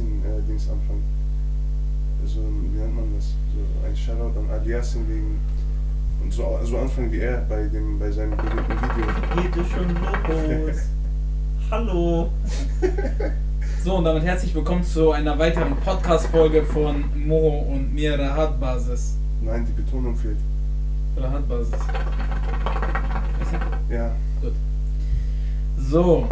Aliasin-Dings anfangen. Also, wie nennt man das? So ein Shoutout an Aliasin wegen. Und so also anfangen wie er bei, dem, bei seinem berühmten Video. Geht es schon los? Hallo! So, und damit herzlich willkommen zu einer weiteren Podcast-Folge von Mo und mir, Rahat-Basis. Nein, die Betonung fehlt. Rahat-Basis. Weißt du? Ja. Gut. So.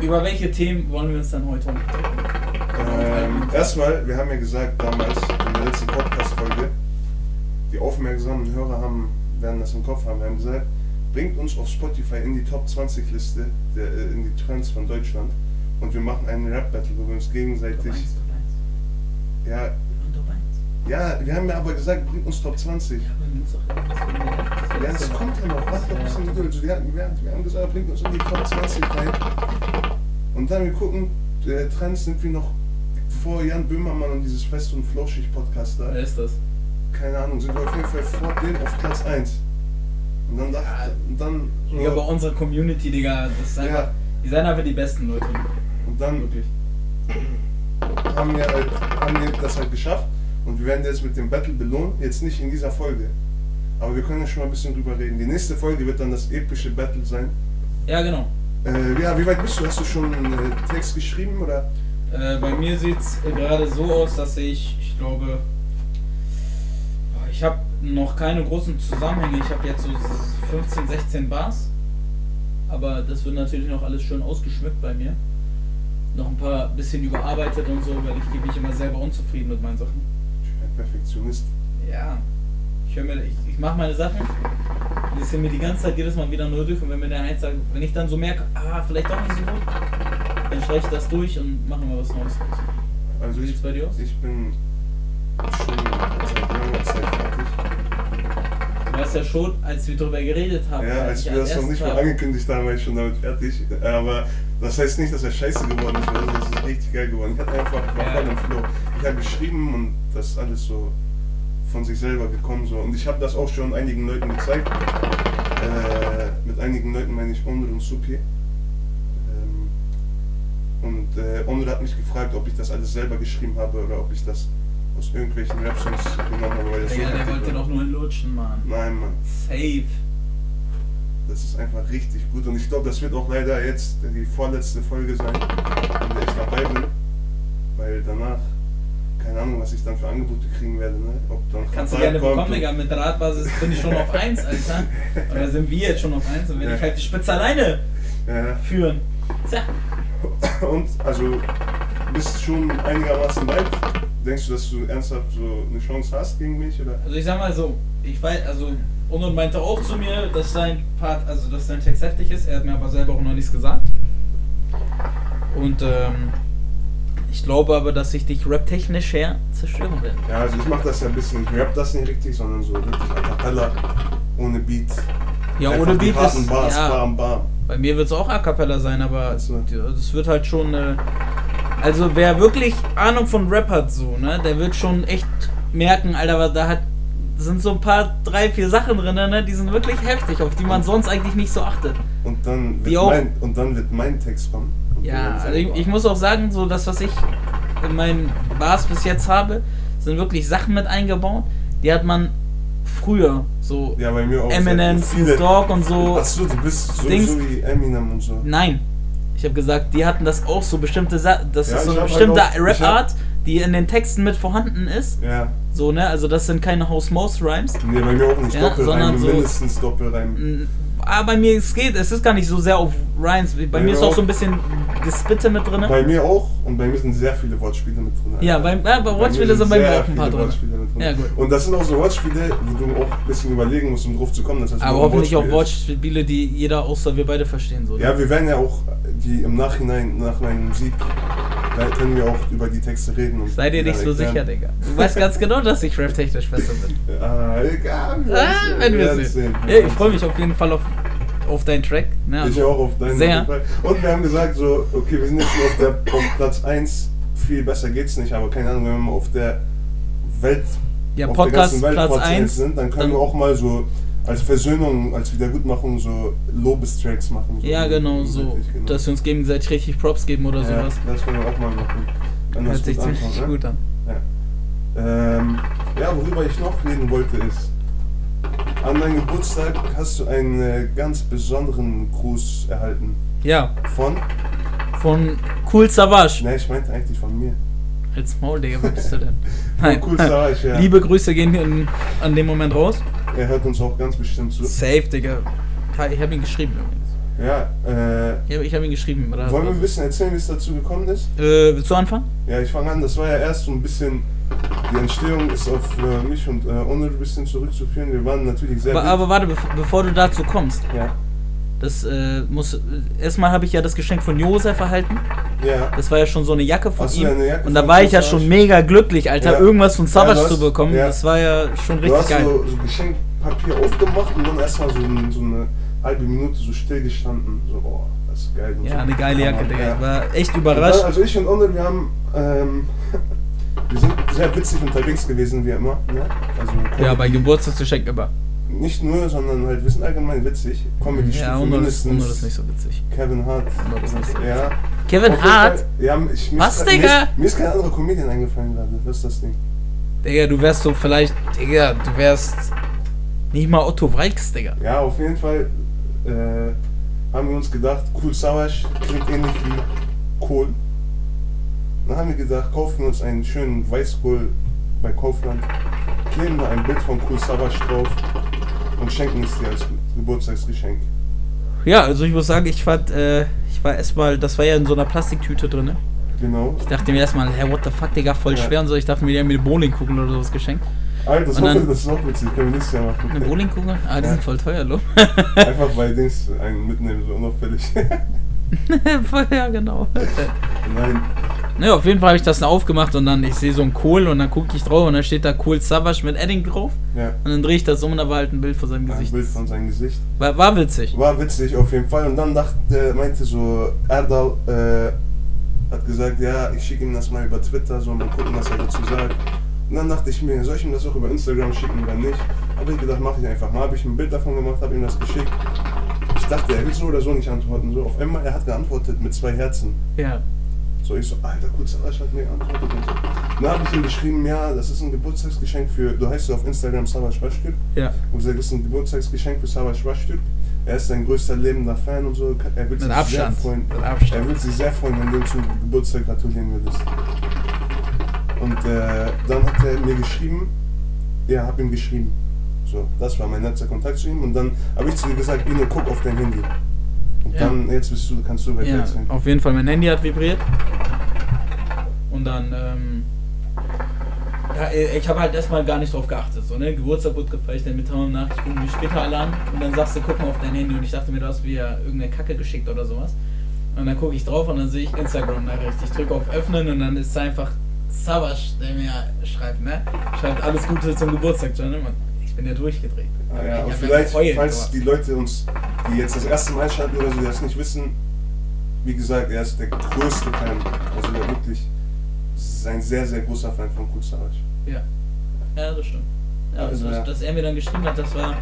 Über welche Themen wollen wir uns dann heute? Ähm, erstmal, wir haben ja gesagt damals in der letzten Podcast-Folge, die aufmerksamen Hörer haben, werden das im Kopf haben, wir haben gesagt, bringt uns auf Spotify in die Top 20 Liste, der, äh, in die Trends von Deutschland und wir machen einen Rap-Battle, wo wir uns gegenseitig, 1, Top 1. ja, Wir machen Top 1. ja, wir haben ja aber gesagt, bringt uns Top 20. Ja, aber wir. Ja, das kommt ja noch, warte doch ein bisschen Geduld. Wir haben, wir haben gesagt, bringt uns in die Top 20 rein. Und dann wir gucken, der Trends sind wir noch vor Jan Böhmermann und dieses Fest und Flauschig Podcast da. Wer ist das? keine Ahnung, sind wir auf jeden Fall vor denen auf Platz 1. Und dann dachte Ja. und dann Digga, bei unserer Community, Digga, das ist einfach. Ja. Die sind einfach die besten Leute. und dann Wirklich. haben wir halt haben wir das halt geschafft und wir werden jetzt mit dem Battle belohnt, jetzt nicht in dieser Folge. Aber wir können ja schon mal ein bisschen drüber reden. Die nächste Folge wird dann das epische Battle sein. Ja, genau. Äh, ja, wie weit bist du? Hast du schon einen äh, Text geschrieben oder? Äh, bei mir sieht es gerade so aus, dass ich, ich glaube, ich habe noch keine großen Zusammenhänge. Ich habe jetzt so 15, 16 Bars. Aber das wird natürlich noch alles schön ausgeschmückt bei mir. Noch ein paar bisschen überarbeitet und so, weil ich gebe mich immer selber unzufrieden mit meinen Sachen. Ich bin ein Perfektionist. Ja, ich mir, ich, ich mache meine Sachen, lese mir die ganze Zeit jedes Mal wieder neu durch und wenn mir der eins sagt, wenn ich dann so merke, ah, vielleicht doch nicht so gut, dann streiche ich das durch und mache mal was Neues raus. Also Wie ich, bei dir aus? ich bin schon seit langer Zeit fertig. Du weißt ja schon, als wir darüber geredet haben. Ja, als ich wir das noch nicht mal angekündigt haben, war ich schon damit fertig. Aber das heißt nicht, dass er scheiße geworden ist, sondern es ist richtig geil geworden. Ich hatte einfach war Ja. voll im Flow. Ich habe geschrieben und das ist alles so von sich selber gekommen. So. Und ich habe das auch schon einigen Leuten gezeigt. Äh, mit einigen Leuten meine ich Onur und Supi. Ähm, und äh, Onur hat mich gefragt, ob ich das alles selber geschrieben habe oder ob ich das aus irgendwelchen Rap-Songs genommen habe. Weil das so Digga, der wollte war. doch nur lutschen, Mann. Nein, Mann. Safe. Das ist einfach richtig gut und ich glaube, das wird auch leider jetzt die vorletzte Folge sein, in der ich dabei bin. Weil danach, keine Ahnung, was ich dann für Angebote kriegen werde, ne? Ob dann Kannst du Katar gerne kommt bekommen, Digga. Mit Radbasis bin ich schon auf 1, Alter. Oder sind wir jetzt schon auf 1 und wenn Ja. ich halt die Spitze alleine Ja, führen. Tja. und also bist schon einigermaßen weit. Denkst du, dass du ernsthaft so eine Chance hast gegen mich? Oder? Also ich sag mal so, ich weiß, also Unun meinte auch zu mir, dass sein Part, also dass sein Text heftig ist. Er hat mir aber selber auch noch nichts gesagt. Und ähm, ich glaube aber, dass ich dich rap-technisch her zerstören werde. Ja, also ich mache das ja ein bisschen, ich rap das nicht richtig, sondern so richtig a cappella, ohne Beat. Ja, Einfach ohne Beat harten ist, Bars, ja, bam, bam. bei mir wird es auch A Cappella sein, aber Ach so. das wird halt schon, äh, also wer wirklich Ahnung von Rap hat, so, ne, der wird schon echt merken, Alter, was da hat, sind so ein paar, drei, vier Sachen drin, ne, die sind wirklich heftig, auf die man sonst eigentlich nicht so achtet. Und dann wird, mein, und dann wird mein Text kommen. Ja, also ich, ich muss auch sagen, so das, was ich in meinen Bars bis jetzt habe, sind wirklich Sachen mit eingebaut, die hat man früher, so Ja, bei mir auch. Eminem, Snoop Dogg und so. Achso, du bist so, Dings- so wie Eminem und so. Nein, ich habe gesagt, die hatten das auch so bestimmte Sa das Ja, ist so eine halt bestimmte hab- Rap-Art, die in den Texten mit vorhanden ist. Ja, So, ne, also das sind keine House-Mouse-Rhymes. nee, bei mir auch nicht Ja, Doppelreim, sondern nur so- mindestens Doppelreim. Aber bei mir, es geht, es ist gar nicht so sehr auf Rhymes. Bei Bei mir mir ist auch auch. so ein bisschen Gespitte mit drin. Bei mir auch und bei mir sind sehr viele Wortspiele mit drin. Ja, bei, ja, bei Wortspiele sind bei mir auch ein paar drin. Ja, gut. Und das sind auch so Wortspiele, wo du auch ein bisschen überlegen musst, um drauf zu kommen. das Aber nur ein hoffentlich auch. Wortspiele, die jeder außer wir beide verstehen. So. Ja, wir werden ja auch die im Nachhinein, nach meinem Sieg, da können wir auch über die Texte reden. Und Sei dir nicht so sicher. Digga. Du weißt ganz genau, dass ich rap-technisch besser bin. Ah, egal. wir Ah, wenn wir sehen. wir Ja, ich freue mich auf jeden Fall auf, auf deinen Track. Ne? Ich Also, auch auf deinen Sehr. Fall. Und wir haben gesagt, so, okay, wir sind jetzt auf, der, auf Platz 1, viel besser geht's nicht, aber keine Ahnung, wenn wir mal auf der Welt, ja, auf der Podcast ganzen Welt Platz 1. sind, dann können dann- wir auch mal so als Versöhnung, als Wiedergutmachung so Lobestracks machen. So Ja, genau, so. genau. Dass wir uns gegenseitig richtig Props geben oder ja, sowas. Das können wir auch mal machen. Das Hört sich gut ziemlich ankommt, ne? gut an. Ähm, ja, worüber ich noch reden wollte ist, an deinem Geburtstag hast du einen äh, ganz besonderen Gruß erhalten. Ja, Von? von Cool Savage. Ne, ich meinte eigentlich von mir. Als Maul, Digga, wer bist du denn? Von Cool Savage, ja. Liebe Grüße gehen in, an dem Moment raus. Er hört uns auch ganz bestimmt zu. Safe, Digga. Ich habe ihn geschrieben übrigens. Ja, äh, Ich habe hab ihn geschrieben. Oder wollen wir ein bisschen erzählen, wie es dazu gekommen ist? äh, willst du anfangen? Ja, ich fange an, das war ja erst so ein bisschen, die Entstehung ist auf äh, mich und äh, Onur ein bisschen zurückzuführen. Wir waren natürlich sehr... Aber, aber warte, bevor, bevor du dazu kommst. ja, Das äh, muss. Erstmal habe ich ja das Geschenk von Josef erhalten. ja. Das war ja schon so eine Jacke von so, ihm. Jacke und da war ich ja schon mega glücklich, Alter, Ja. irgendwas von Savage Ja, du hast- zu bekommen. ja. Das war ja schon Du richtig hast geil. so, so Geschenkpapier aufgemacht und dann erstmal so, ein- so eine halbe Minute so stillgestanden. So, boah, das ist geil. Und ja, so. eine geile Jacke, Digga. ja. Ich war echt überrascht. Dann, also ich und Onur, wir haben, ähm, wir sind sehr witzig unterwegs gewesen, wie immer. Ne? Also Ja, bei Geburtstagsgeschenk immer. Nicht nur, sondern halt, wir sind allgemein witzig. Comedy Ja, Stufe ist, mindestens. Uno ist nicht so witzig. Kevin Hart. Ist so Ja. Kevin Hart? Ja, ich, mir Was, ist, Digga? Mir ist, mir ist kein anderer Comedian eingefallen gerade. Das ist das Ding. Digga, du wärst so vielleicht. Digga, du wärst. Nicht mal Otto Walks, Digga. Ja, auf jeden Fall äh, haben wir uns gedacht, cool Savage klingt ähnlich wie Kohl. Dann haben wir gedacht, kaufen wir uns einen schönen Weißkohl bei Kaufland, kleben da ein Bild von Cool Savage drauf und schenken es dir als Geburtstagsgeschenk. Ja, also ich muss sagen, ich fand, äh, ich war erstmal, das war ja in so einer Plastiktüte drin. ne? Genau. Ich dachte mir erstmal, hä, what the fuck, Digga, voll Ja. schwer und so. Ich dachte mir, die haben mir eine Bowlingkugel oder sowas geschenkt. Alter, das, dann- das ist auch witzig, können wir nächstes Jahr Eine machen. Bowlingkugel? Ah, die Ja. sind voll teuer, lo. Einfach bei Dings einen mitnehmen, so unauffällig. voll, ja, genau. Nein. Ne, auf jeden Fall habe ich das dann aufgemacht und dann, ich sehe so ein Kohl und dann gucke ich drauf und dann steht da Kohl Savage mit Edding drauf. Ja, Und dann drehe ich das um und da war halt ein Bild von seinem ein Gesicht. Bild von seinem Gesicht. War, war witzig. War witzig auf jeden Fall. Und dann dachte, meinte so, Erdal äh, hat gesagt, ja, ich schicke ihm das mal über Twitter, so mal gucken, was er dazu sagt. Und dann dachte ich mir, soll ich ihm das auch über Instagram schicken oder nicht? Habe ich gedacht, mache ich einfach mal. Habe ich ein Bild davon gemacht, habe ihm das geschickt. Ich dachte, er wird so oder so nicht antworten. So, auf einmal, er hat geantwortet mit zwei Herzen. Ja. So, ich so, alter, kurz Savasch hat mir geantwortet und so. Dann habe ich ihm geschrieben, ja, das ist ein Geburtstagsgeschenk für, du heißt ja auf Instagram Savasch Waschtyp. Ja. Und gesagt, das ist ein Geburtstagsgeschenk für Savasch Waschtyp. Er ist sein größter lebender Fan und so. Er wird Mit sich Abstand. sehr freuen. Er würde sich sehr freuen, wenn du ihm zum Geburtstag gratulieren würdest. Und äh, dann hat er mir geschrieben, ja, hab ihm geschrieben. So, das war mein letzter Kontakt zu ihm. Und dann habe ich zu ihm gesagt, Ino, guck auf dein Handy. Und Ja. dann, jetzt bist du, kannst du weiter Ja, auf jeden Fall, mein Handy hat vibriert. Und dann, ähm. Ja, ich habe halt erstmal gar nicht drauf geachtet. So, ne? Geburtstag wird gefeiert, dann mit Tausend Nachrichten gucken wir später alle an. Und dann sagst du, guck mal auf dein Handy. Und ich dachte mir, du hast mir irgendeine Kacke geschickt oder sowas. Und dann gucke ich drauf und dann sehe ich Instagram-Nachricht. Ich drücke auf Öffnen und dann ist es einfach Savage, der mir schreibt, ne? Schreibt alles Gute zum Geburtstag, John. Und ich bin ja durchgedreht. Ah, Ich ja, und ja vielleicht, geheult, falls die Leute uns, die jetzt das erste Mal schalten oder so, die das nicht wissen, wie gesagt, er ist der größte Fan. Also der wirklich ist ein sehr, sehr großer Fan von Savage. Ja. Ja, das stimmt. Ja, Also, also, ja. dass er mir dann geschrieben hat, das war.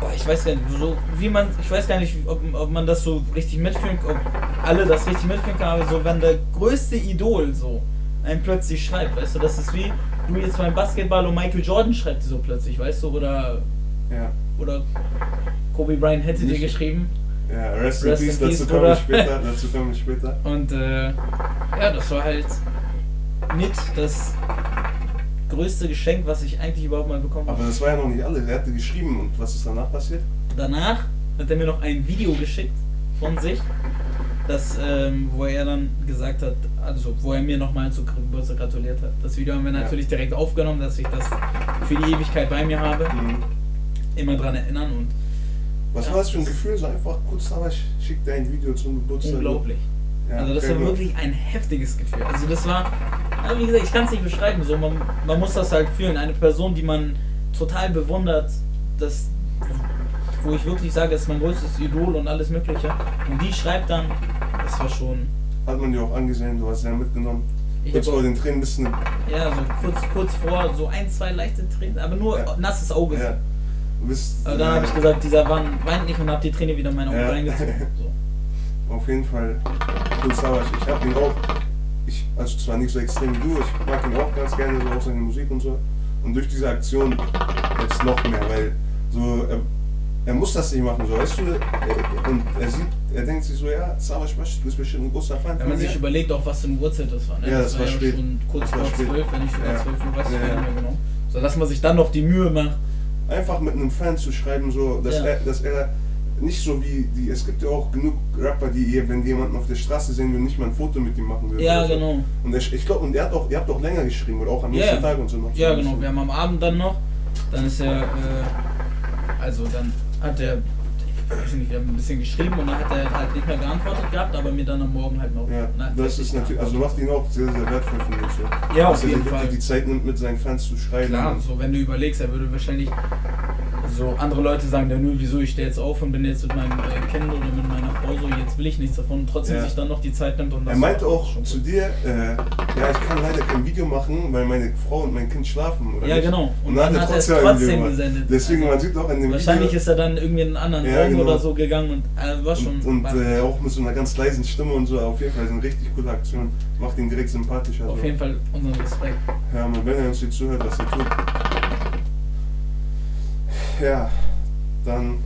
Boah, ich weiß gar nicht, so wie man. Ich weiß gar nicht, ob, ob man das so richtig mitfühlen ob alle das richtig mitfühlen können, aber so, wenn der größte Idol so einen plötzlich schreibt, weißt du, das ist wie du jetzt beim Basketball und Michael Jordan schreibt so plötzlich, weißt du, oder. Ja. Oder Kobe Bryant hätte dir Nicht- geschrieben. Ja, Rest, Rest in Peace, dazu wir Bruder. später, dazu kommen wir später. Und äh, ja, das war halt mit das größte Geschenk, was ich eigentlich überhaupt mal bekommen habe. Aber das war ja noch nicht alles. Er hatte geschrieben und was ist danach passiert? Danach hat er mir noch ein Video geschickt von sich, das, ähm, wo er dann gesagt hat, also wo er mir nochmal zu Geburtstag gratuliert hat. Das Video haben wir Ja. natürlich direkt aufgenommen, dass ich das für die Ewigkeit bei mir habe. Mhm. Immer dran erinnern und Was Ja. war das für ein Gefühl? So einfach kurz Savage schickt dir ein Video zum Geburtstag. unglaublich. Ja, also das war wirklich ein heftiges Gefühl. Also das war, ja, wie gesagt, ich kann es nicht beschreiben. So, man, man muss das halt fühlen. Eine Person, die man total bewundert, das, wo ich wirklich sage, das ist mein größtes Idol und alles Mögliche. Und die schreibt dann, das war schon. Hat man dir auch angesehen, du hast sehr mitgenommen. Ich Kurz vor den Tränen bisschen. Ja, so kurz, kurz vor, so ein, zwei leichte Tränen, aber nur Ja. nasses Auge. Ja. Wisst, Aber dann habe ich gesagt, dieser Mann weint nicht und habe die Träne wieder in meine Augen Ja. reingezogen. So. Auf jeden Fall cool Savage. Ich hab ihn auch, ich, also zwar nicht so extrem wie du, ich mag ihn auch ganz gerne, so auch seine Musik und so. Und durch diese Aktion jetzt noch mehr, weil so, er, er muss das nicht machen, so, weißt du, er, und er sieht, er denkt sich so, ja, Savage du bist bestimmt ein großer Fan Wenn man sich überlegt, auch was für eine Uhrzeit das war. Ne? Ja, das war ja spät. schon kurz Das war vor. 12, wenn sogar Ja. 12 Uhr, weiß ich Ja, ja. genau. So, dass man sich dann noch die Mühe macht. einfach mit einem Fan zu schreiben, so, dass, Ja. er, dass er nicht so wie die, es gibt ja auch genug Rapper, die ihr, wenn die jemanden auf der Straße sehen würden, nicht mal ein Foto mit ihm machen würden. Ja, so. genau. Und er, ich glaube, und er hat auch, ihr habt auch länger geschrieben oder auch am Ja, nächsten. Tag und so noch. Ja, genau. Wir haben am Abend dann noch, dann ist er, äh, also dann hat er, ich weiß nicht, wir haben ein bisschen geschrieben und dann hat er halt nicht mehr geantwortet gehabt, aber mir dann am Morgen halt noch. Ja, na, das ist natürlich, also macht ihn auch sehr, sehr wertvoll, finde ich so. Ja, auf er jeden Fall. die Zeit nimmt, mit seinen Fans zu schreiben. Klar, so wenn du überlegst, er würde wahrscheinlich so andere Leute sagen, ja nur wieso ich stehe jetzt auf und bin jetzt mit meinem äh, Kind oder mit meiner Frau so, jetzt will ich nichts davon und trotzdem Ja. sich dann noch die Zeit nimmt und das Er meinte auch zu gut. dir, äh, ja, ich kann leider kein Video machen, weil meine Frau und mein Kind schlafen. Oder Ja, nicht? genau. Und, dann hat er trotzdem, trotzdem gesendet. Deswegen, Also, man sieht auch in dem Wahrscheinlich Video. ist er dann irgendwie in einen anderen Ja, Raum genau. oder so gegangen und äh, war schon. Und, und äh, auch mit so einer ganz leisen Stimme und so, auf jeden Fall ist eine richtig coole Aktion. Macht ihn direkt sympathisch. Also. auf jeden Fall unseren Respekt. Ja, man, wenn er uns hier zuhört, was er tut. Ja, dann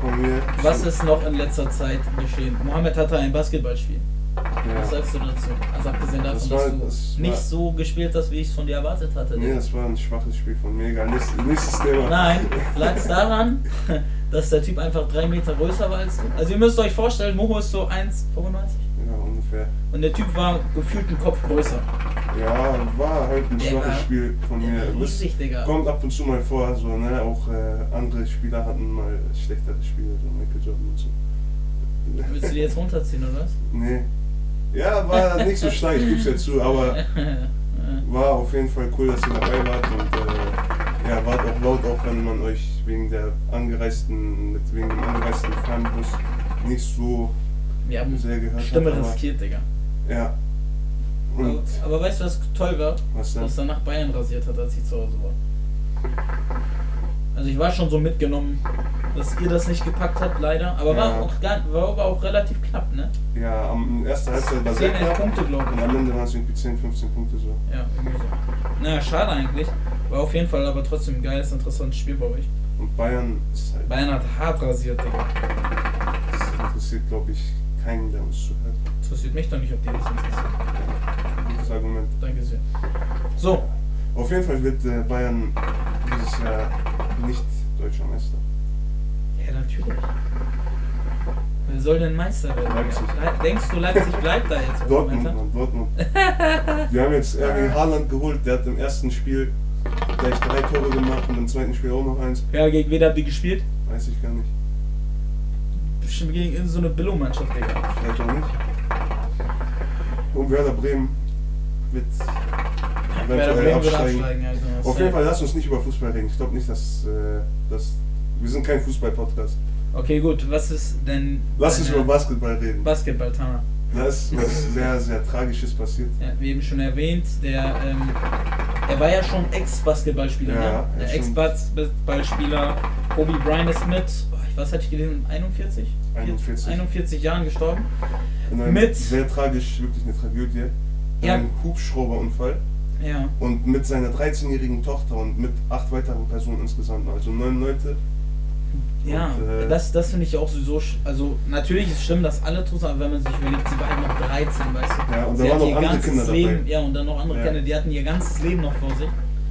kommen wir. Was ist noch in letzter Zeit geschehen? Mohammed hatte ein Basketballspiel. Was Ja. sagst du dazu? Also abgesehen davon, Das war- dass du das nicht so gespielt hast, wie ich es von dir erwartet hatte. Nee, das war ein schwaches Spiel von mir. Egal, nächstes, nächstes Thema. Nein, lag es daran, dass der Typ einfach drei Meter größer war als du? Also ihr müsst euch vorstellen, Moho ist so 1,95 Ja, und der Typ war gefühlt einen Kopf größer. Ja, war halt ein Der schwaches war- Spiel von mir. riesig, Digga. kommt ab und zu mal vor, so, ne? Auch äh, andere Spieler hatten mal schlechtere Spiele, so Michael Jordan und so. Willst du die jetzt runterziehen oder was? Nee. Ja, war nicht so stark, ich geb's ja zu, aber war auf jeden Fall cool, dass ihr dabei wart und äh, ja, wart auch laut, auch wenn man euch wegen der angereisten, mit wegen dem angereisten Fanbus nicht so Wir haben sehr gehört Stimme hat. riskiert, Digga. Ja. Aber, Und aber weißt du, was toll war? was denn? dass er nach Bayern rasiert hat, als ich zu Hause war. Also ich war schon so mitgenommen, dass ihr das nicht gepackt habt, leider. Aber war, Ja. auch, gar- war aber auch relativ knapp, ne? Ja, am ersten Halbzeit war sehr 10, 11 knapp Punkte, glaube und ich. am Ende waren es irgendwie 10, 15 Punkte so. Ja, irgendwie so. Naja, schade eigentlich. War auf jeden Fall aber trotzdem ein geiles, interessantes Spiel bei euch. Und Bayern ist halt, Bayern hat hart rasiert, Digga. das interessiert glaube ich keinen, der uns zuhört. Interessiert mich doch nicht, ob dir das interessiert. Gutes Argument. Danke sehr. So, Auf jeden Fall wird äh, Bayern dieses Jahr nicht deutscher Meister. ja natürlich. Wer soll denn Meister werden? Leipzig. Denkst du, Leipzig bleibt da jetzt? Dortmund, Mann, Dortmund. Wir haben jetzt Erwin Haaland geholt, der hat im ersten Spiel gleich drei Tore gemacht und im zweiten Spiel auch noch eins. Ja, gegen wen habt ihr gespielt? Weiß ich gar nicht. Bestimmt gegen irgendeine so eine Billo-Mannschaft, Digga. Vielleicht auch nicht. Und Werder Bremen wird eventuell Bremen absteigen. absteigen, Alter. Auf jeden Fall lass uns nicht über Fußball reden. Ich glaube nicht, dass, äh, dass. Wir sind kein Fußball-Podcast. Okay, gut. Was ist denn. Lass uns über Basketball reden. Basketball, Tana. Da ist was sehr, sehr Tragisches passiert. Ja, wie eben schon erwähnt, der. Ähm, er war ja schon Ex-Basketballspieler, Ja, ne? er Der Ex-Basketballspieler Kobe Bryant ist mit. Was hatte ich gelesen? 41? 41. 41 Jahren gestorben. In einem Mit- sehr tragisch, wirklich eine Tragödie. In Ja. einem Hubschrauberunfall. Ja. Und mit seiner 13-jährigen Tochter und mit acht weiteren Personen insgesamt. Also neun Leute. Ja, Und, äh, das, das finde ich auch sch- Also, natürlich ist es schlimm, dass alle tot sind, aber wenn man sich überlegt, sie war halt noch 13, weißt du. Ja, und da waren noch andere Kinder dabei. Leben, Ja, und dann noch andere Ja. Kinder, die hatten ihr ganzes Leben noch vor sich.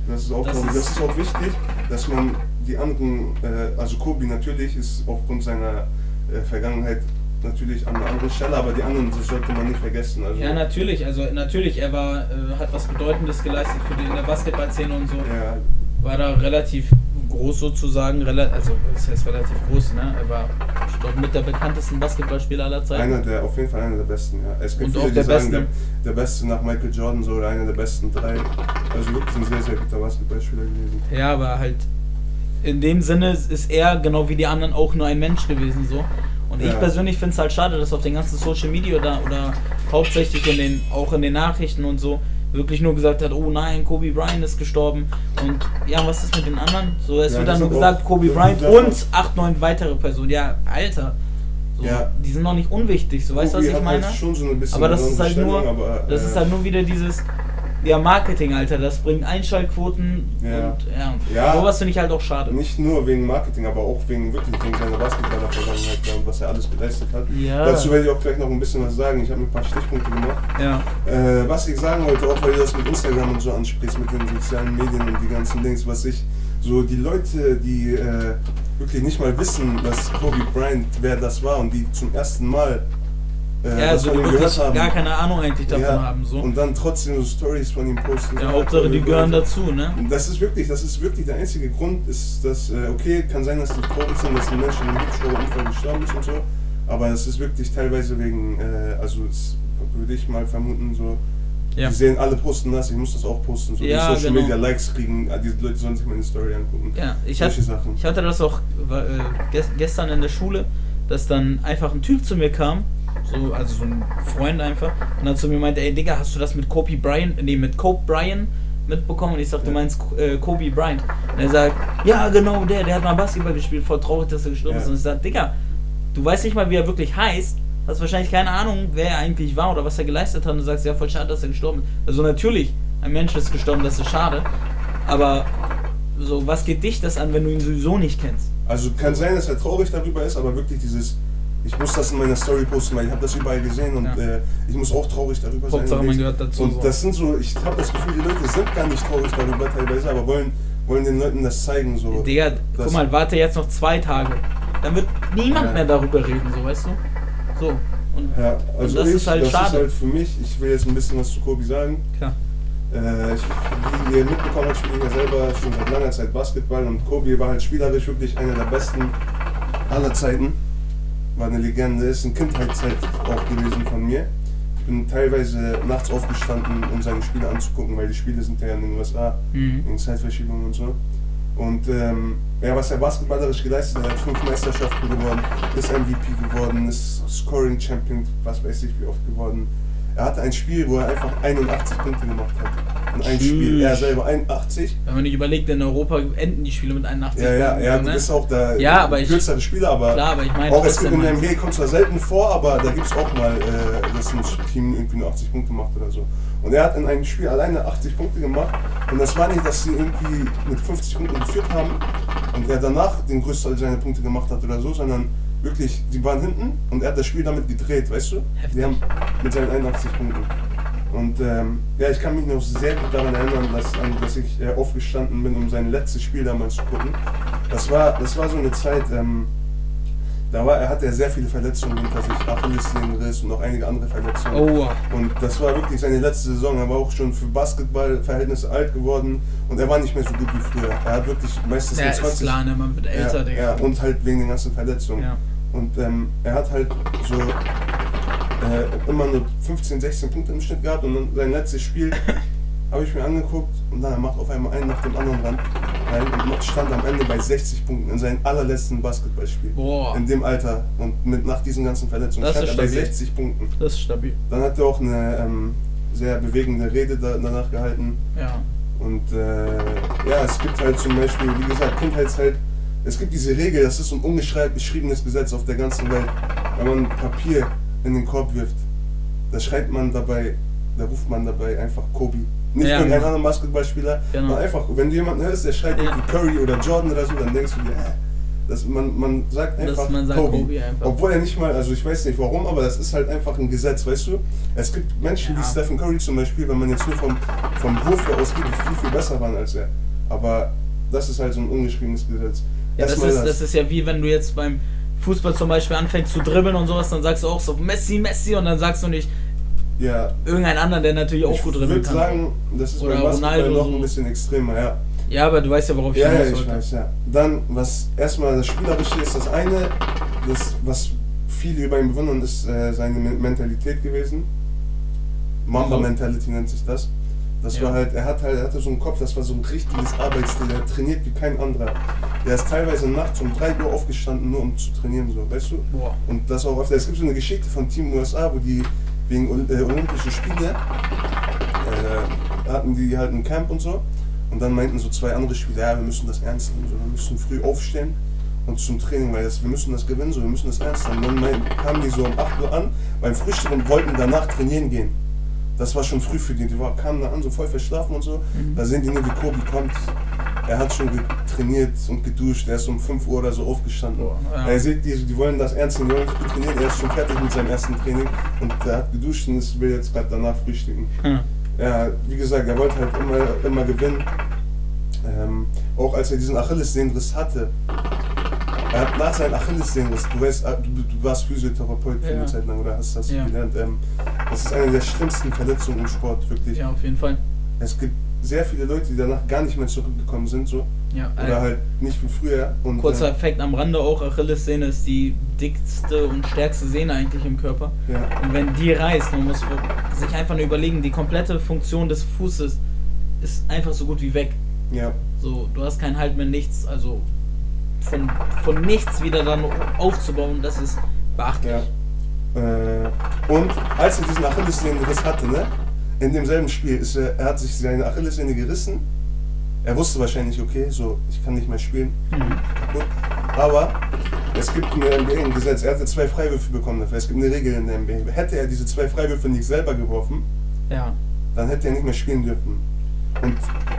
Das ist auch, Das das ist- das ist auch wichtig, dass man die anderen, äh, also Kobi natürlich ist aufgrund seiner äh, Vergangenheit natürlich an einer anderen Stelle, aber die anderen das sollte man nicht vergessen. Also, Ja, natürlich, also natürlich, er war, äh, hat was Bedeutendes geleistet für die in der Basketballszene und so. ja, War da relativ groß sozusagen, also das heißt relativ groß, ne? Er war, glaube, mit der bekanntesten Basketballspieler aller Zeiten. einer der, auf jeden Fall einer der besten. Ja. Es gibt Und viele, auch der die sagen, der, der Beste nach Michael Jordan so oder einer der besten drei. Also wirklich ein sehr, sehr guter Basketballspieler gewesen. Ja, aber halt in dem Sinne ist er genau wie die anderen auch nur ein Mensch gewesen so. Und ich Ja. persönlich finde es halt schade, dass auf den ganzen Social Media da oder hauptsächlich in den auch in den Nachrichten und so wirklich nur gesagt hat, oh nein, Kobe Bryant ist gestorben. Und ja, was ist mit den anderen? So, es Ja, wird dann nur gesagt, Kobe das Bryant und acht, neun weitere Personen. Ja, Alter. So, Ja. Die sind noch nicht unwichtig, so weißt du, was ich meine? Halt so bisschen Aber das ist halt nur, aber, das äh, ist halt nur wieder dieses, ja, Marketing, Alter, das bringt Einschaltquoten Ja. und ja, Ja. sowas finde ich halt auch schade. Nicht nur wegen Marketing, aber auch wegen wirklich wegen seiner Basketballer-Vergangenheit ja, und was er alles geleistet hat. Ja. Dazu werde ich auch gleich noch ein bisschen was sagen. Ich habe mir ein paar Stichpunkte gemacht. Ja. Äh, was ich sagen wollte, auch weil du das mit Instagram und so ansprichst, mit den sozialen Medien und die ganzen Dings, was ich, so die Leute, die äh, wirklich nicht mal wissen, dass Kobe Bryant, wer das war und die zum ersten Mal äh, Ja, was so von die ihm wirklich haben. gar keine Ahnung eigentlich davon Ja, haben. So. Und dann trotzdem so Stories von ihm posten. Ja, Hauptsache die gehören dazu, ne? Und Das ist wirklich, das ist wirklich der einzige Grund, ist, dass, äh, okay, kann sein, dass die traurig sind, dass ein Mensch in einem Hubschrauberunfall gestorben ist und so, aber es ist wirklich teilweise wegen, äh, also es würde ich mal vermuten, so, Ja. die sehen, alle posten das, ich muss das auch posten, so Ja, die Social genau. Media Likes kriegen, äh, die Leute sollen sich meine Story angucken. Ja, ich hatte, Sachen. ich hatte das auch äh, ges- gestern in der Schule, dass dann einfach ein Typ zu mir kam, so, also so ein Freund einfach, und dann zu mir meinte, ey Digga, hast du das mit Kobe Bryant, nee, mit Kobe Bryant mitbekommen? Und ich sag, du meinst äh, Kobe Bryant. Und er sagt, ja genau, der, der hat mal Basketball gespielt, voll traurig, dass er gestorben Ja. ist. Und ich sag, Digga, du weißt nicht mal, wie er wirklich heißt, hast wahrscheinlich keine Ahnung, wer er eigentlich war oder was er geleistet hat und du sagst, ja, voll schade, dass er gestorben ist. Also natürlich, ein Mensch ist gestorben, das ist schade, aber so, was geht dich das an, wenn du ihn sowieso nicht kennst? Also kann sein, dass er traurig darüber ist, aber wirklich dieses, ich muss das in meiner Story posten, weil ich habe das überall gesehen und Ja. äh, ich muss auch traurig darüber sein. Hauptsache, Und man ich- gehört dazu. Und das sind so, ich habe das Gefühl, die Leute sind gar nicht traurig darüber teilweise, aber wollen, wollen den Leuten das zeigen. So. Digga, Das- guck mal, warte jetzt noch zwei Tage. Dann wird niemand Ja. mehr darüber reden, so weißt du? So. Und Ja, also das ich, ist halt das schade. ist halt für mich, ich will jetzt ein bisschen was zu Kobi sagen. klar. Äh, ich, wie ihr mitbekommen habt, spiele ich ja selber schon seit langer Zeit Basketball und Kobi war halt spielerisch wirklich einer der besten aller Zeiten. War eine Legende, ist eine Kindheitszeit auch gewesen von mir. Ich bin teilweise nachts aufgestanden, um seine Spiele anzugucken, weil die Spiele sind ja in den USA, Mhm. wegen Zeitverschiebung und so. Und ähm, ja, was er basketballerisch geleistet hat, hat fünf Meisterschaften gewonnen, ist MVP geworden, ist Scoring Champion, was weiß ich wie oft geworden. Er hatte ein Spiel, wo er einfach 81 Punkte gemacht hat. In einem. Spiel, er selber 81. Wenn man nicht überlegt, in Europa enden die Spiele mit 81 Ja, ja, ja, du ne? bist auch der Ja, aber ich- kürzere Spieler, aber Klar, aber ich meine auch es gibt in der halt. NBA kommt zwar selten vor, aber da gibt es auch mal, äh, dass ein Team irgendwie nur 80 Punkte macht oder so. Und er hat in einem Spiel alleine 80 Punkte gemacht und das war nicht, dass sie irgendwie mit 50 Punkten geführt haben und er danach den größten Teil seiner Punkte gemacht hat oder so, sondern wirklich, die waren hinten und er hat das Spiel damit gedreht, weißt du? Heftig. Die haben mit seinen 81 Punkten. Und ähm, ja, ich kann mich noch sehr gut daran erinnern, dass, an, dass ich äh, aufgestanden bin, um sein letztes Spiel damals zu gucken. Das war, das war so eine Zeit, ähm, da war, er hatte ja sehr viele Verletzungen hinter sich, Achillessehnenriss und noch einige andere Verletzungen. Oh, Und das war wirklich seine letzte Saison. Er war auch schon für Basketballverhältnisse alt geworden und er war nicht mehr so gut wie früher. Er hat wirklich meistens ja, mit ist 20 klar, ne? Man wird älter, ja, Digga. ja, und halt wegen den ganzen Verletzungen. Ja. Und ähm, er hat halt so äh, immer nur 15, 16 Punkte im Schnitt gehabt und dann sein letztes Spiel habe ich mir angeguckt und dann er macht auf einmal einen nach dem anderen ran und stand am Ende bei 60 Punkten in seinem allerletzten Basketballspiel. Boah, In dem Alter und mit nach diesen ganzen Verletzungen Das stand ist er bei stabil. 60 Punkten. das ist stabil. Dann hat er auch eine ähm, sehr bewegende Rede da, danach gehalten. Ja. Und äh, ja, es gibt halt zum Beispiel, wie gesagt, Kindheitszeit. Es gibt diese Regel, das ist so ein ungeschriebenes Gesetz auf der ganzen Welt. Wenn man Papier in den Korb wirft, da schreibt man dabei, da ruft man dabei einfach Kobe. Nicht Ja, irgendein genau. anderer Basketballspieler, Genau. sondern einfach, wenn du jemanden hörst, der schreibt irgendwie Curry oder Jordan oder so, dann denkst du dir, äh, das, man, man sagt Dass einfach man sagt Kobe. Kobe einfach. Obwohl er nicht mal, also ich weiß nicht warum, aber das ist halt einfach ein Gesetz, weißt du? Es gibt Menschen Ja. wie Stephen Curry zum Beispiel, wenn man jetzt nur vom, vom Wurf her ausgeht, die viel, viel besser waren als er. Aber das ist halt so ein ungeschriebenes Gesetz. Ja, das ist, das ist ja wie wenn du jetzt beim Fußball zum Beispiel anfängst zu dribbeln und sowas, dann sagst du auch so Messi, Messi und dann sagst du nicht ja, irgendein anderer, der natürlich auch ich gut dribbeln würde kann. sagen, das ist Oder Basketball Ronaldo noch so. ein bisschen extremer, ja. Ja, aber du weißt ja, worauf ich Ja, ja, hinaus ich wollte. weiß, ja. Dann, was erstmal das Spielerische ist, das eine, das, was viele über ihn bewundern, ist äh, seine Men- Mentalität gewesen. Mamba-Mentality nennt sich das. Das Ja. war halt, er hat halt, er hatte so einen Kopf, das war so ein richtiges Arbeitsstil, er trainiert wie kein anderer. Der ist teilweise nachts um 3 Uhr aufgestanden, nur um zu trainieren, so, weißt du? Boah. Und das auch oft. Es gibt so eine Geschichte von Team USA, wo die wegen äh, Olympischen Spiele, äh, hatten die halt ein Camp und so. Und dann meinten so zwei andere Spieler, ja, wir müssen das ernst nehmen, so, wir müssen früh aufstehen und zum Training, weil das, wir müssen das gewinnen, so, wir müssen das ernst nehmen. Und dann kamen die so um 8 Uhr an beim Frühstück und wollten danach trainieren gehen. Das war schon früh für die. Die war, kamen da an, so voll verschlafen und so. Mhm. Da sehen die nur, wie Kobi kommt. Er hat schon trainiert und geduscht. Er ist um 5 Uhr oder so aufgestanden. Ja. Er sieht, die, die wollen das ernst nehmen, gut trainieren. Er ist schon fertig mit seinem ersten Training und er hat geduscht und ist- will jetzt gerade danach frühstücken. Hm. Ja, wie gesagt, er wollte halt immer, immer gewinnen. Ähm, auch als er diesen Achillessehnenriss hatte. Er hat nach seinem Achillessehnenriss, du weißt, äh, du, warst Physiotherapeut für Ja. eine Zeit lang oder hast das Ja. gelernt. Ähm, das ist eine der schlimmsten Verletzungen im Sport, wirklich. Ja, auf jeden Fall. Es gibt sehr viele Leute, die danach gar nicht mehr zurückgekommen sind, so. Ja, Oder äh, halt nicht wie früher. Und, kurzer Effekt am Rande auch, Achillessehne ist die dickste und stärkste Sehne eigentlich im Körper. Äh, ja, Und wenn die reißt, man muss sich einfach nur überlegen, die komplette Funktion des Fußes ist einfach so gut wie weg. ja, So, du hast keinen Halt mehr, nichts, also von, von nichts wieder dann aufzubauen, das ist beachtlich. ja. Äh, und als er diesen Achillessehnenriss hatte, ne, in demselben Spiel, ist er, er hat sich seine Achillessehne gerissen. Er wusste wahrscheinlich, okay, so, ich kann nicht mehr spielen. Mhm. kaputt. Aber es gibt in der NBA ein Gesetz, er hatte zwei Freiwürfe bekommen dafür. Es gibt eine Regel in der NBA. Hätte er diese zwei Freiwürfe nicht selber geworfen, Ja. dann hätte er nicht mehr spielen dürfen. Und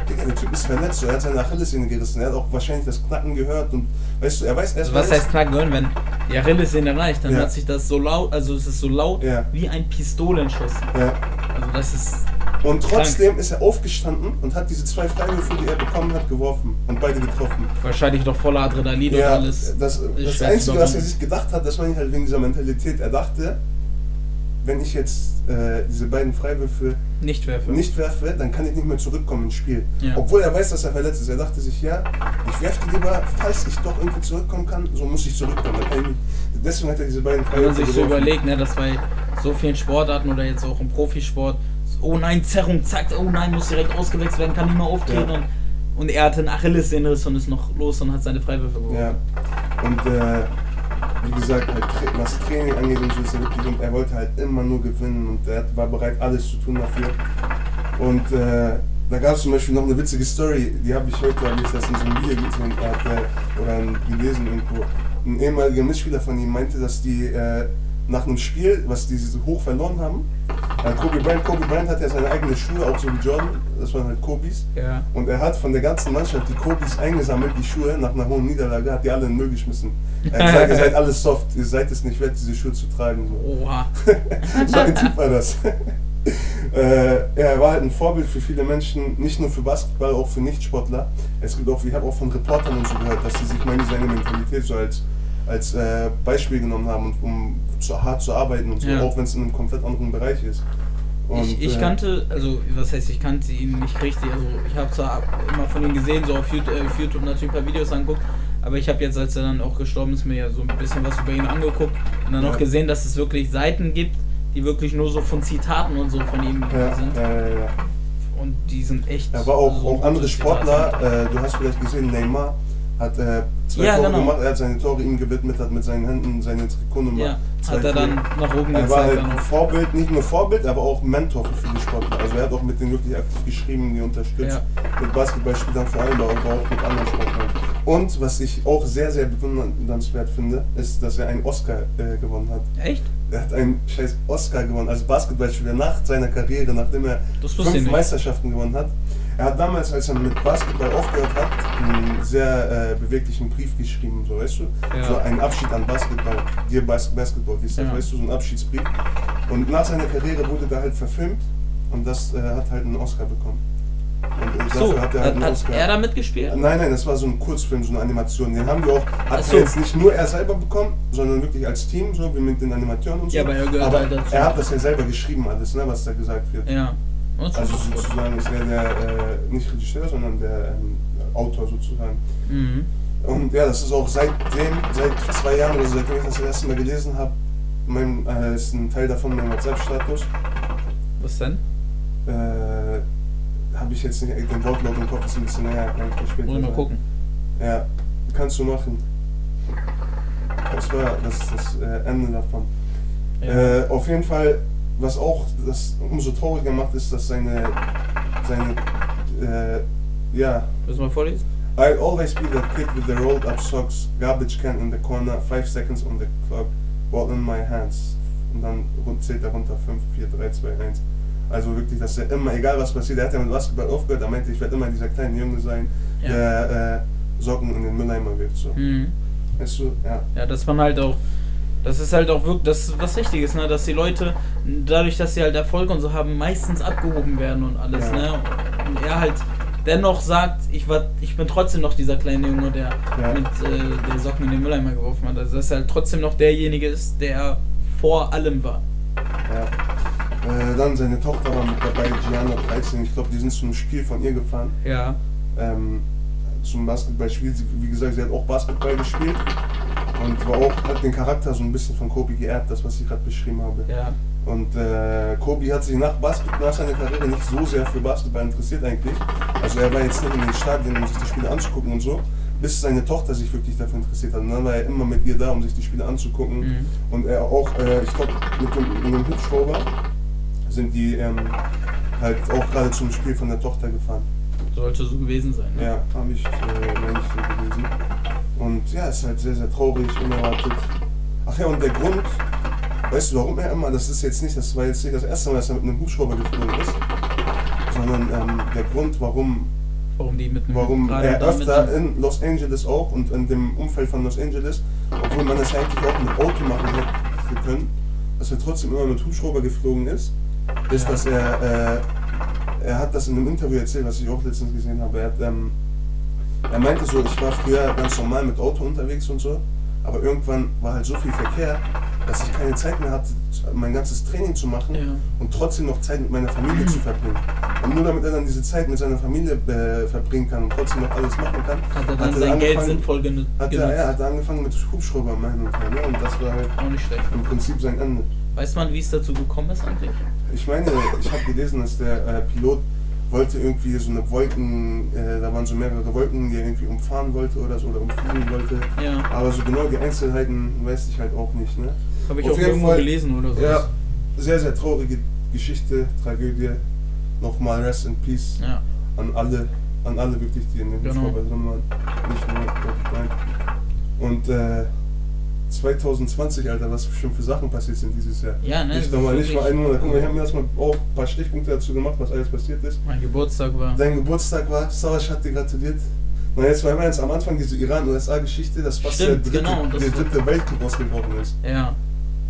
Digga, der Typ ist verletzt, er hat seine Achillessehne gerissen. Er hat auch wahrscheinlich das Knacken gehört und weißt du, er weiß erst Also was heißt knacken hören, wenn die Achillessehne reicht, dann Ja. hört sich das so laut, also es ist so laut Ja. wie ein Pistolenschuss. Ja. Also das ist Und trotzdem ist er aufgestanden und hat diese zwei Freiwürfe, die er bekommen hat, geworfen und beide getroffen. wahrscheinlich doch voller Adrenalin und Ja, alles. das, das schwer Einzige, was er sich gedacht hat, das war nicht halt wegen dieser Mentalität. Er dachte, wenn ich jetzt äh, diese beiden Freiwürfe Nicht werfe. nicht werfe, dann kann ich nicht mehr zurückkommen ins Spiel. Ja. Obwohl er weiß, dass er verletzt ist. Er dachte sich, ja, ich werfe die lieber, falls ich doch irgendwie zurückkommen kann, so muss ich zurückkommen. Ich. Deswegen hat er diese beiden Wenn man sich so geworfen. überlegt, ne, dass bei so vielen Sportarten oder jetzt auch im Profisport, oh nein, Zerrung, zack, oh nein, muss direkt ausgewechselt werden, kann nicht mehr auftreten. Ja. Und, und er hatte einen Achillessehnenriss und ist noch los und hat seine Freiwürfe geworfen. Ja. Und äh, wie gesagt, halt, was Training angeht und so ist er wirklich, und er wollte halt immer nur gewinnen und er war bereit, alles zu tun dafür. Und äh, da gab es zum Beispiel noch eine witzige Story, die habe ich heute, habe ich das in so einem Video gesehen äh, oder gelesen irgendwo. Ein ehemaliger Mitspieler von ihm meinte, dass die äh, nach einem Spiel, was die so hoch verloren haben, äh, Kobe Bryant, Kobe Bryant hat ja seine eigenen Schuhe, auch so wie Jordan, das waren halt Kobis. Ja. Und er hat von der ganzen Mannschaft die Kobis eingesammelt, die Schuhe, nach einer hohen Niederlage, hat die alle in den Müll geschmissen. Er hat gesagt, ihr seid alles soft, ihr seid es nicht wert, diese Schuhe zu tragen. So, Oha. so ein Typ war das. äh, er war halt ein Vorbild für viele Menschen, nicht nur für Basketball, auch für Nichtsportler. Es gibt auch, ich habe auch von Reportern und so gehört, dass sie sich meine seine Mentalität so als, als äh, Beispiel genommen haben, und, um zu hart zu arbeiten und so, Ja. auch wenn es in einem komplett anderen Bereich ist. Und, ich, ich äh, kannte, also was heißt, ich kannte ihn nicht richtig. Also ich habe zwar immer von ihm gesehen, so auf YouTube, äh, auf YouTube natürlich ein paar Videos angeguckt, aber ich habe jetzt, als er dann auch gestorben ist, mir ja so ein bisschen was über ihn angeguckt und dann Ja. auch gesehen, dass es wirklich Seiten gibt, die wirklich nur so von Zitaten und so von ihm ja, sind. ja, ja, ja. Und die sind echt. Aber auch, so auch andere. Sportler, äh, du hast vielleicht gesehen, Neymar hat äh, zwei Ja, Tore genau. gemacht, er hat seine Tore ihm gewidmet, hat mit seinen Händen seine Trikotnummer. Ja, hat er dann nach oben Er war gezeigt. halt Dann ein auch. Vorbild, nicht nur Vorbild, aber auch Mentor für viele Sportler. Also er hat auch mit denen wirklich aktiv geschrieben, die unterstützt. Mit Basketballspielern vor allem, aber auch mit anderen Sportlern. Und was ich auch sehr, sehr bewundernswert finde, ist, dass er einen Oscar äh, gewonnen hat. Echt? Er hat einen scheiß Oscar gewonnen als Basketballspieler nach seiner Karriere, nachdem er fünf. Meisterschaften gewonnen hat. Er hat damals, als er mit Basketball aufgehört hat, einen sehr äh, beweglichen Brief geschrieben, so weißt du? Ja. So ein Abschied an Basketball. Dir Bas Basketball, hieß das, Ja. weißt du, so ein Abschiedsbrief. Und nach seiner Karriere wurde der halt verfilmt und das äh, hat halt einen Oscar bekommen. Und äh, So, dafür hat er halt hat, einen hat Oscar. er da mitgespielt? Nein, nein, das war so ein Kurzfilm, so eine Animation. Den haben wir auch, hat so. er jetzt nicht nur er selber bekommen, sondern wirklich als Team, so wie mit den Animateuren und so. Ja, aber er gehört halt dazu. er hat das ja selber geschrieben, alles, ne, was da gesagt wird. Ja. Und Also so. sozusagen ist er der, äh, nicht Regisseur, sondern der ähm, Autor sozusagen. Mhm. Und ja, das ist auch seitdem, seit zwei Jahren oder so, seitdem ich das das erste Mal gelesen habe, mein, äh, ist ein Teil davon mein WhatsApp-Status. Was denn? Äh, habe ich jetzt nicht den Wortlaut im Kopf, ist ein bisschen länger, kann ich später Muss mal gucken. Ja, kannst du machen. Das war das, ist das äh, Ende davon. Ja. Äh, auf jeden Fall, was auch das umso trauriger macht, ist, dass seine seine, äh, ja. Willst du mal vorlesen? I'll always be that kid with the rolled up socks, garbage can in the corner, five seconds on the clock, ball in my hands. Und dann zählt er runter 5, 4, 3, 2, 1. Also wirklich, dass er immer, egal was passiert, er hat ja mit Basketball aufgehört, er meinte, ich werde immer dieser kleine Junge sein, Ja. der äh, Socken in den Mülleimer wirft. So. Mhm. Weißt du, ja. Ja, dass man halt auch. Das ist halt auch wirklich, das ist was Richtiges, ne? Dass die Leute, dadurch, dass sie halt Erfolg und so haben, meistens abgehoben werden und alles, Ja. ne? Und er halt dennoch sagt, ich war, ich bin trotzdem noch dieser kleine Junge, der Ja. mit äh, der Socken in den Mülleimer geworfen hat. Also dass er halt trotzdem noch derjenige ist, der vor allem war. Ja. Äh, dann seine Tochter war mit dabei, Gianna 13. Ich glaube, die sind zu einem Spiel von ihr gefahren. Ja. Ähm, zum Basketballspiel. Wie gesagt, sie hat auch Basketball gespielt. Und war auch, hat den Charakter so ein bisschen von Kobe geerbt, das, was ich gerade beschrieben habe. Ja. Und äh, Kobe hat sich nach, Basketball, nach seiner Karriere nicht so sehr für Basketball interessiert eigentlich. Also er war jetzt nicht in den Stadien, um sich die Spiele anzugucken und so, bis seine Tochter sich wirklich dafür interessiert hat. Und dann war er immer mit ihr da, um sich die Spiele anzugucken. Mhm. Und er auch, äh, ich glaube, mit dem, mit dem Hubschrauber sind die ähm, halt auch gerade zum Spiel von der Tochter gefahren. Sollte so gewesen sein. Ne? Ja, habe ich, äh, meine ich, so gelesen. Und ja, ist halt sehr, sehr traurig, unerwartet. Ach ja, und der Grund, weißt du, warum er immer, das ist jetzt nicht, das war jetzt nicht das erste Mal, dass er mit einem Hubschrauber geflogen ist, sondern ähm, der Grund, warum, Warum die mit warum er öfter in Los Angeles auch und in dem Umfeld von Los Angeles, obwohl man das eigentlich auch mit Auto machen hätte können, dass er trotzdem immer mit Hubschrauber geflogen ist, ist, Ja. dass er, äh, er hat das in einem Interview erzählt, was ich auch letztens gesehen habe. Er, hat, ähm, er meinte so, ich war früher ganz normal mit Auto unterwegs und so, aber irgendwann war halt so viel Verkehr, dass ich keine Zeit mehr hatte, mein ganzes Training zu machen Ja. und trotzdem noch Zeit mit meiner Familie zu verbringen. Und nur damit er dann diese Zeit mit seiner Familie äh, verbringen kann und trotzdem noch alles machen kann, Hat er dann hat sein Geld sinnvoll genu hat genutzt. er, er hat angefangen mit Hubschrauber hin und ne? und das war halt Auch nicht schlecht. im Prinzip sein Ende. Weiß man, wie es dazu gekommen ist eigentlich? Ich meine, ich habe gelesen, dass der äh, Pilot wollte irgendwie so eine Wolken, äh, da waren so mehrere Wolken, die er irgendwie umfahren wollte oder so, oder umfliegen wollte. Ja. Aber so genau die Einzelheiten weiß ich halt auch nicht. Ne? Habe ich Auf auch jeden irgendwo Fall- gelesen oder so. Ja, sehr, sehr traurige Geschichte, Tragödie. Nochmal Rest in Peace Ja. an alle, an alle wirklich, die in dem Genau. Hubschrauber drin waren. Nicht nur Kobe. Und äh, 2020, Alter, was schon für Sachen passiert sind dieses Jahr. Ja, ne, Nicht nochmal, nicht mal einen Monat. Guck mal, ich habe mir erstmal auch ein paar Stichpunkte dazu gemacht, was alles passiert ist. Mein Geburtstag war. Dein Geburtstag war, Savasch hat dir gratuliert. Und jetzt war immer jetzt am Anfang diese Iran-USA-Geschichte, dass fast Stimmt, der dritte, genau, der dritte Weltkrieg ausgebrochen ist. Ja.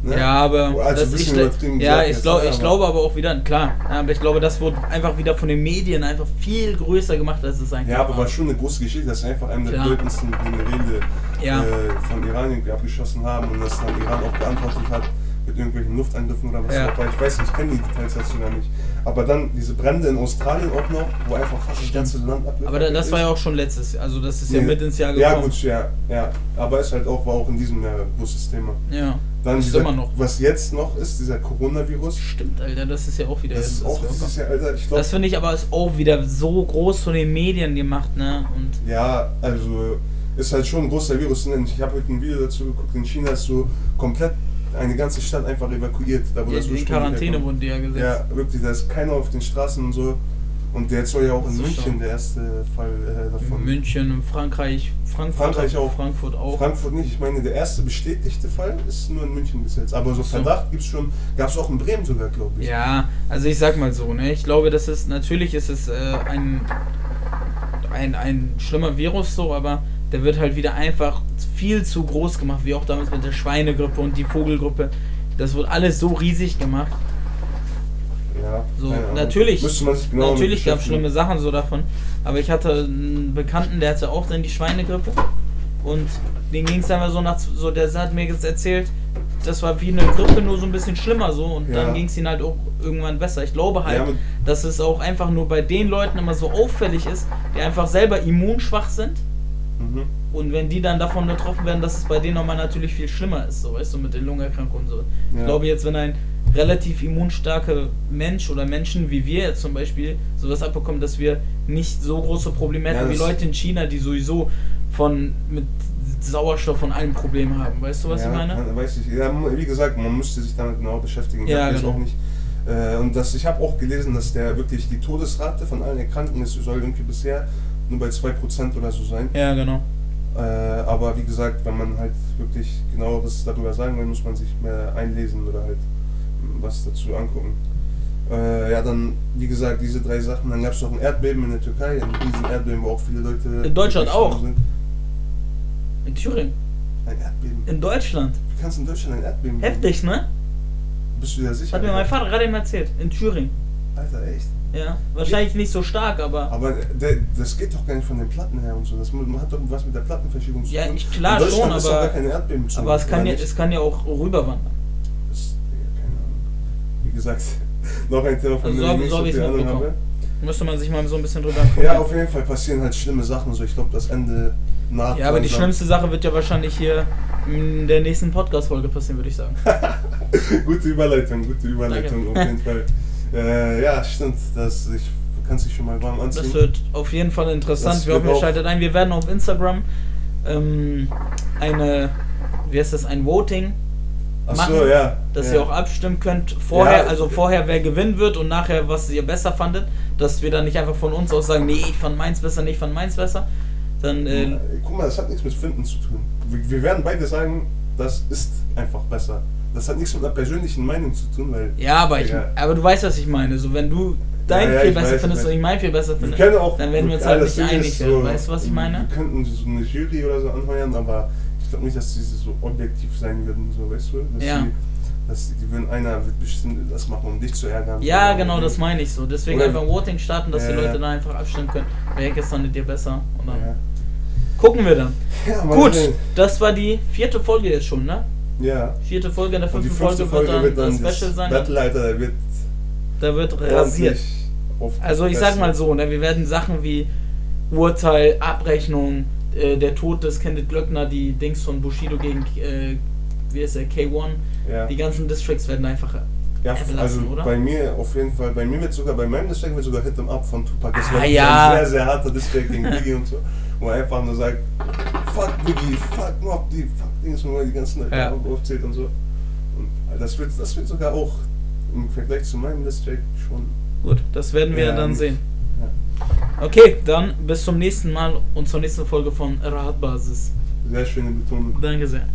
Ne? Ja, aber Also das ich, ja, ich, jetzt, glaub, ne, ich glaube aber auch wieder, klar, ja, aber ich glaube, das wurde einfach wieder von den Medien einfach viel größer gemacht, als es eigentlich Ja, aber war. war schon eine große Geschichte, dass einfach einen der Klar. bedeutendsten Generäle Ja. äh, von Iran irgendwie abgeschossen haben und dass dann Iran auch geantwortet hat mit irgendwelchen Luftangriffen oder was Ja. auch war. Ich weiß nicht, ich kenne die Details dazu gar nicht. Aber dann diese Brände in Australien auch noch, wo einfach fast das ganze Land abgefackelt Aber da, das ist. war ja auch schon letztes Jahr, also das ist ja Nee. mit ins Jahr Ja gekommen. gut, ja, ja. Aber ist halt auch, war auch in diesem Jahr ein großes Thema. Ja, Dann dieser, immer noch. was jetzt noch ist, dieser Coronavirus. Stimmt, Alter, das ist ja auch wieder Das jetzt ist auch das Alter, ich. Das finde ich aber ist auch wieder so groß von den Medien gemacht, ne? Und Ja, also ist halt schon ein großer Virus. ne? Ich habe heute ein Video dazu geguckt, in China ist so komplett eine ganze Stadt einfach evakuiert. Da wo in, das in Quarantäne wurden die ja gesetzt. Ja, wirklich, da ist keiner auf den Straßen und so. Und jetzt soll ja auch in So München der erste Fall äh, davon. München, Frankreich, Frankfurt, Frankreich auch. Frankfurt auch. Frankfurt nicht, ich meine, der erste bestätigte Fall ist nur in München bis jetzt. Aber so so. Verdacht gibt's schon, gab es auch in Bremen sogar, glaube ich. Ja, also ich sag mal so, ne? Ich glaube, das ist, natürlich ist es äh, ein, ein, ein schlimmer Virus so, aber der wird halt wieder einfach viel zu groß gemacht, wie auch damals mit der Schweinegrippe und die Vogelgrippe. Das wird alles so riesig gemacht. Ja, So, Ahnung. natürlich, genau natürlich gab es schlimme Sachen so davon, aber ich hatte einen Bekannten, der hatte auch dann die Schweinegrippe und den ging es einfach so nach, so der hat mir jetzt erzählt, das war wie eine Grippe, nur so ein bisschen schlimmer so und Ja. dann ging es ihm halt auch irgendwann besser. Ich glaube halt, Ja, dass es auch einfach nur bei den Leuten immer so auffällig ist, die einfach selber immunschwach sind Mhm. und wenn die dann davon betroffen werden, dass es bei denen nochmal natürlich viel schlimmer ist, so weißt du, mit den Lungenerkrankungen und so. Ich Ja. glaube jetzt, wenn ein relativ immunstarker Mensch oder Menschen wie wir jetzt zum Beispiel sowas abbekommen, dass wir nicht so große Probleme hätten Ja, wie Leute in China, die sowieso von mit Sauerstoff und allem Probleme haben. Weißt du, was ja, ich meine? Kann, weiß ich. Ja, wie gesagt, man müsste sich damit genau beschäftigen. Ich Ja, jetzt genau. auch nicht Äh, und das, ich habe auch gelesen, dass der wirklich die Todesrate von allen Erkrankten ist, soll irgendwie bisher nur bei 2% oder so sein. Ja, genau. Äh, aber wie gesagt, wenn man halt wirklich genaueres darüber sagen will, muss man sich mehr einlesen oder halt was dazu angucken. Äh, ja, dann, wie gesagt, diese drei Sachen. Dann gab es noch ein Erdbeben in der Türkei, ein riesen Erdbeben, wo auch viele Leute. In Deutschland auch? Sind. In Thüringen. Ein Erdbeben? In Deutschland. Wie kannst du in Deutschland ein Erdbeben Heftig, ne? Bist du dir sicher? Hat mir mein Vater gerade eben erzählt. In Thüringen. Alter, echt? Ja, wahrscheinlich nicht so stark, aber. Aber der, das geht doch gar nicht von den Platten her und so. Das man hat doch was mit der Plattenverschiebung zu Ja, tun. ich, klar schon, ist doch aber. gar keine Erdbebenzone, Aber es kann, ja, nicht? es kann ja auch rüberwandern. Das, Digga, keine Ahnung. Wie gesagt, noch ein Thema, von Also so- ich nicht so so viel Ahnung habe. Müsste man sich mal so ein bisschen drüber Ja, informieren. auf jeden Fall passieren halt schlimme Sachen. So, ich glaube, das Ende naht. Ja, aber die schlimmste Sache wird ja wahrscheinlich hier in der nächsten Podcast-Folge passieren, würde ich sagen. gute Überleitung, gute Überleitung Danke. auf jeden Fall. Äh, ja, stimmt. Das, ich, kannst dich schon mal warm anziehen. Das wird auf jeden Fall interessant. Das Wir hoffen, ihr schaltet ein. Wir werden auf Instagram ähm, eine, wie heißt das, ein Voting Ach machen, so, ja. dass ja. ihr auch abstimmen könnt. Vorher, Ja. also vorher, wer gewinnen wird und nachher, was ihr besser fandet. Dass wir dann nicht einfach von uns aus sagen, nee, ich fand meins besser, nee, ich fand meins besser. Dann, äh, Guck mal, das hat nichts mit Finden zu tun. Wir, wir werden beide sagen, das ist einfach besser. Das hat nichts mit einer persönlichen Meinung zu tun, weil ja, aber, ich, aber du weißt, was ich meine. So, wenn du dein Ja, viel besser weiß, findest und ich mein viel besser finde, dann werden wir uns halt nicht einig ist werden. Weißt du, was ich meine? Wir könnten so eine Jury oder so anheuern, aber ich glaube nicht, dass diese so objektiv sein würden, so weißt du? Dass Ja. Die, dass die, die würden einer wird bestimmt das machen, um dich zu ärgern. Ja, genau, das meine ich so. Deswegen Oder- einfach ein Voting starten, dass die Ja, Leute ja. dann einfach abstimmen können. Welches fandet ihr besser? Und dann Ja. gucken wir dann. Gut, das war die vierte Folge jetzt schon, ne? Ja. Vierte Folge, in der fünften fünfte Folge, Folge wird dann das Special das sein. Battle, Alter, der wird Da wird rasiert. Also ich sag mal so, ne, wir werden Sachen wie Urteil, Abrechnung, äh, der Tod des Kenneth Glöckner, die Dings von Bushido gegen, äh, wie ist der, K1, Ja. die ganzen Districts werden einfach Ja, also oder? bei mir auf jeden Fall, bei mir wird sogar, bei meinem Distrack wird sogar Hit 'em Up von Tupac. Das Ah, war ja. ein sehr, sehr harter Distrack gegen Biggie und so. Wo er einfach nur sagt, fuck Biggie, fuck Mob, die fuck Dings, wo er die ganzen Leute Ja. aufzählt und so. Und das wird, das wird sogar auch im Vergleich zu meinem Distrack schon. Gut, das werden wir Ja, dann sehen. Ja. Okay, dann bis zum nächsten Mal und zur nächsten Folge von Radbasis. Sehr schöne Betonung. Danke sehr.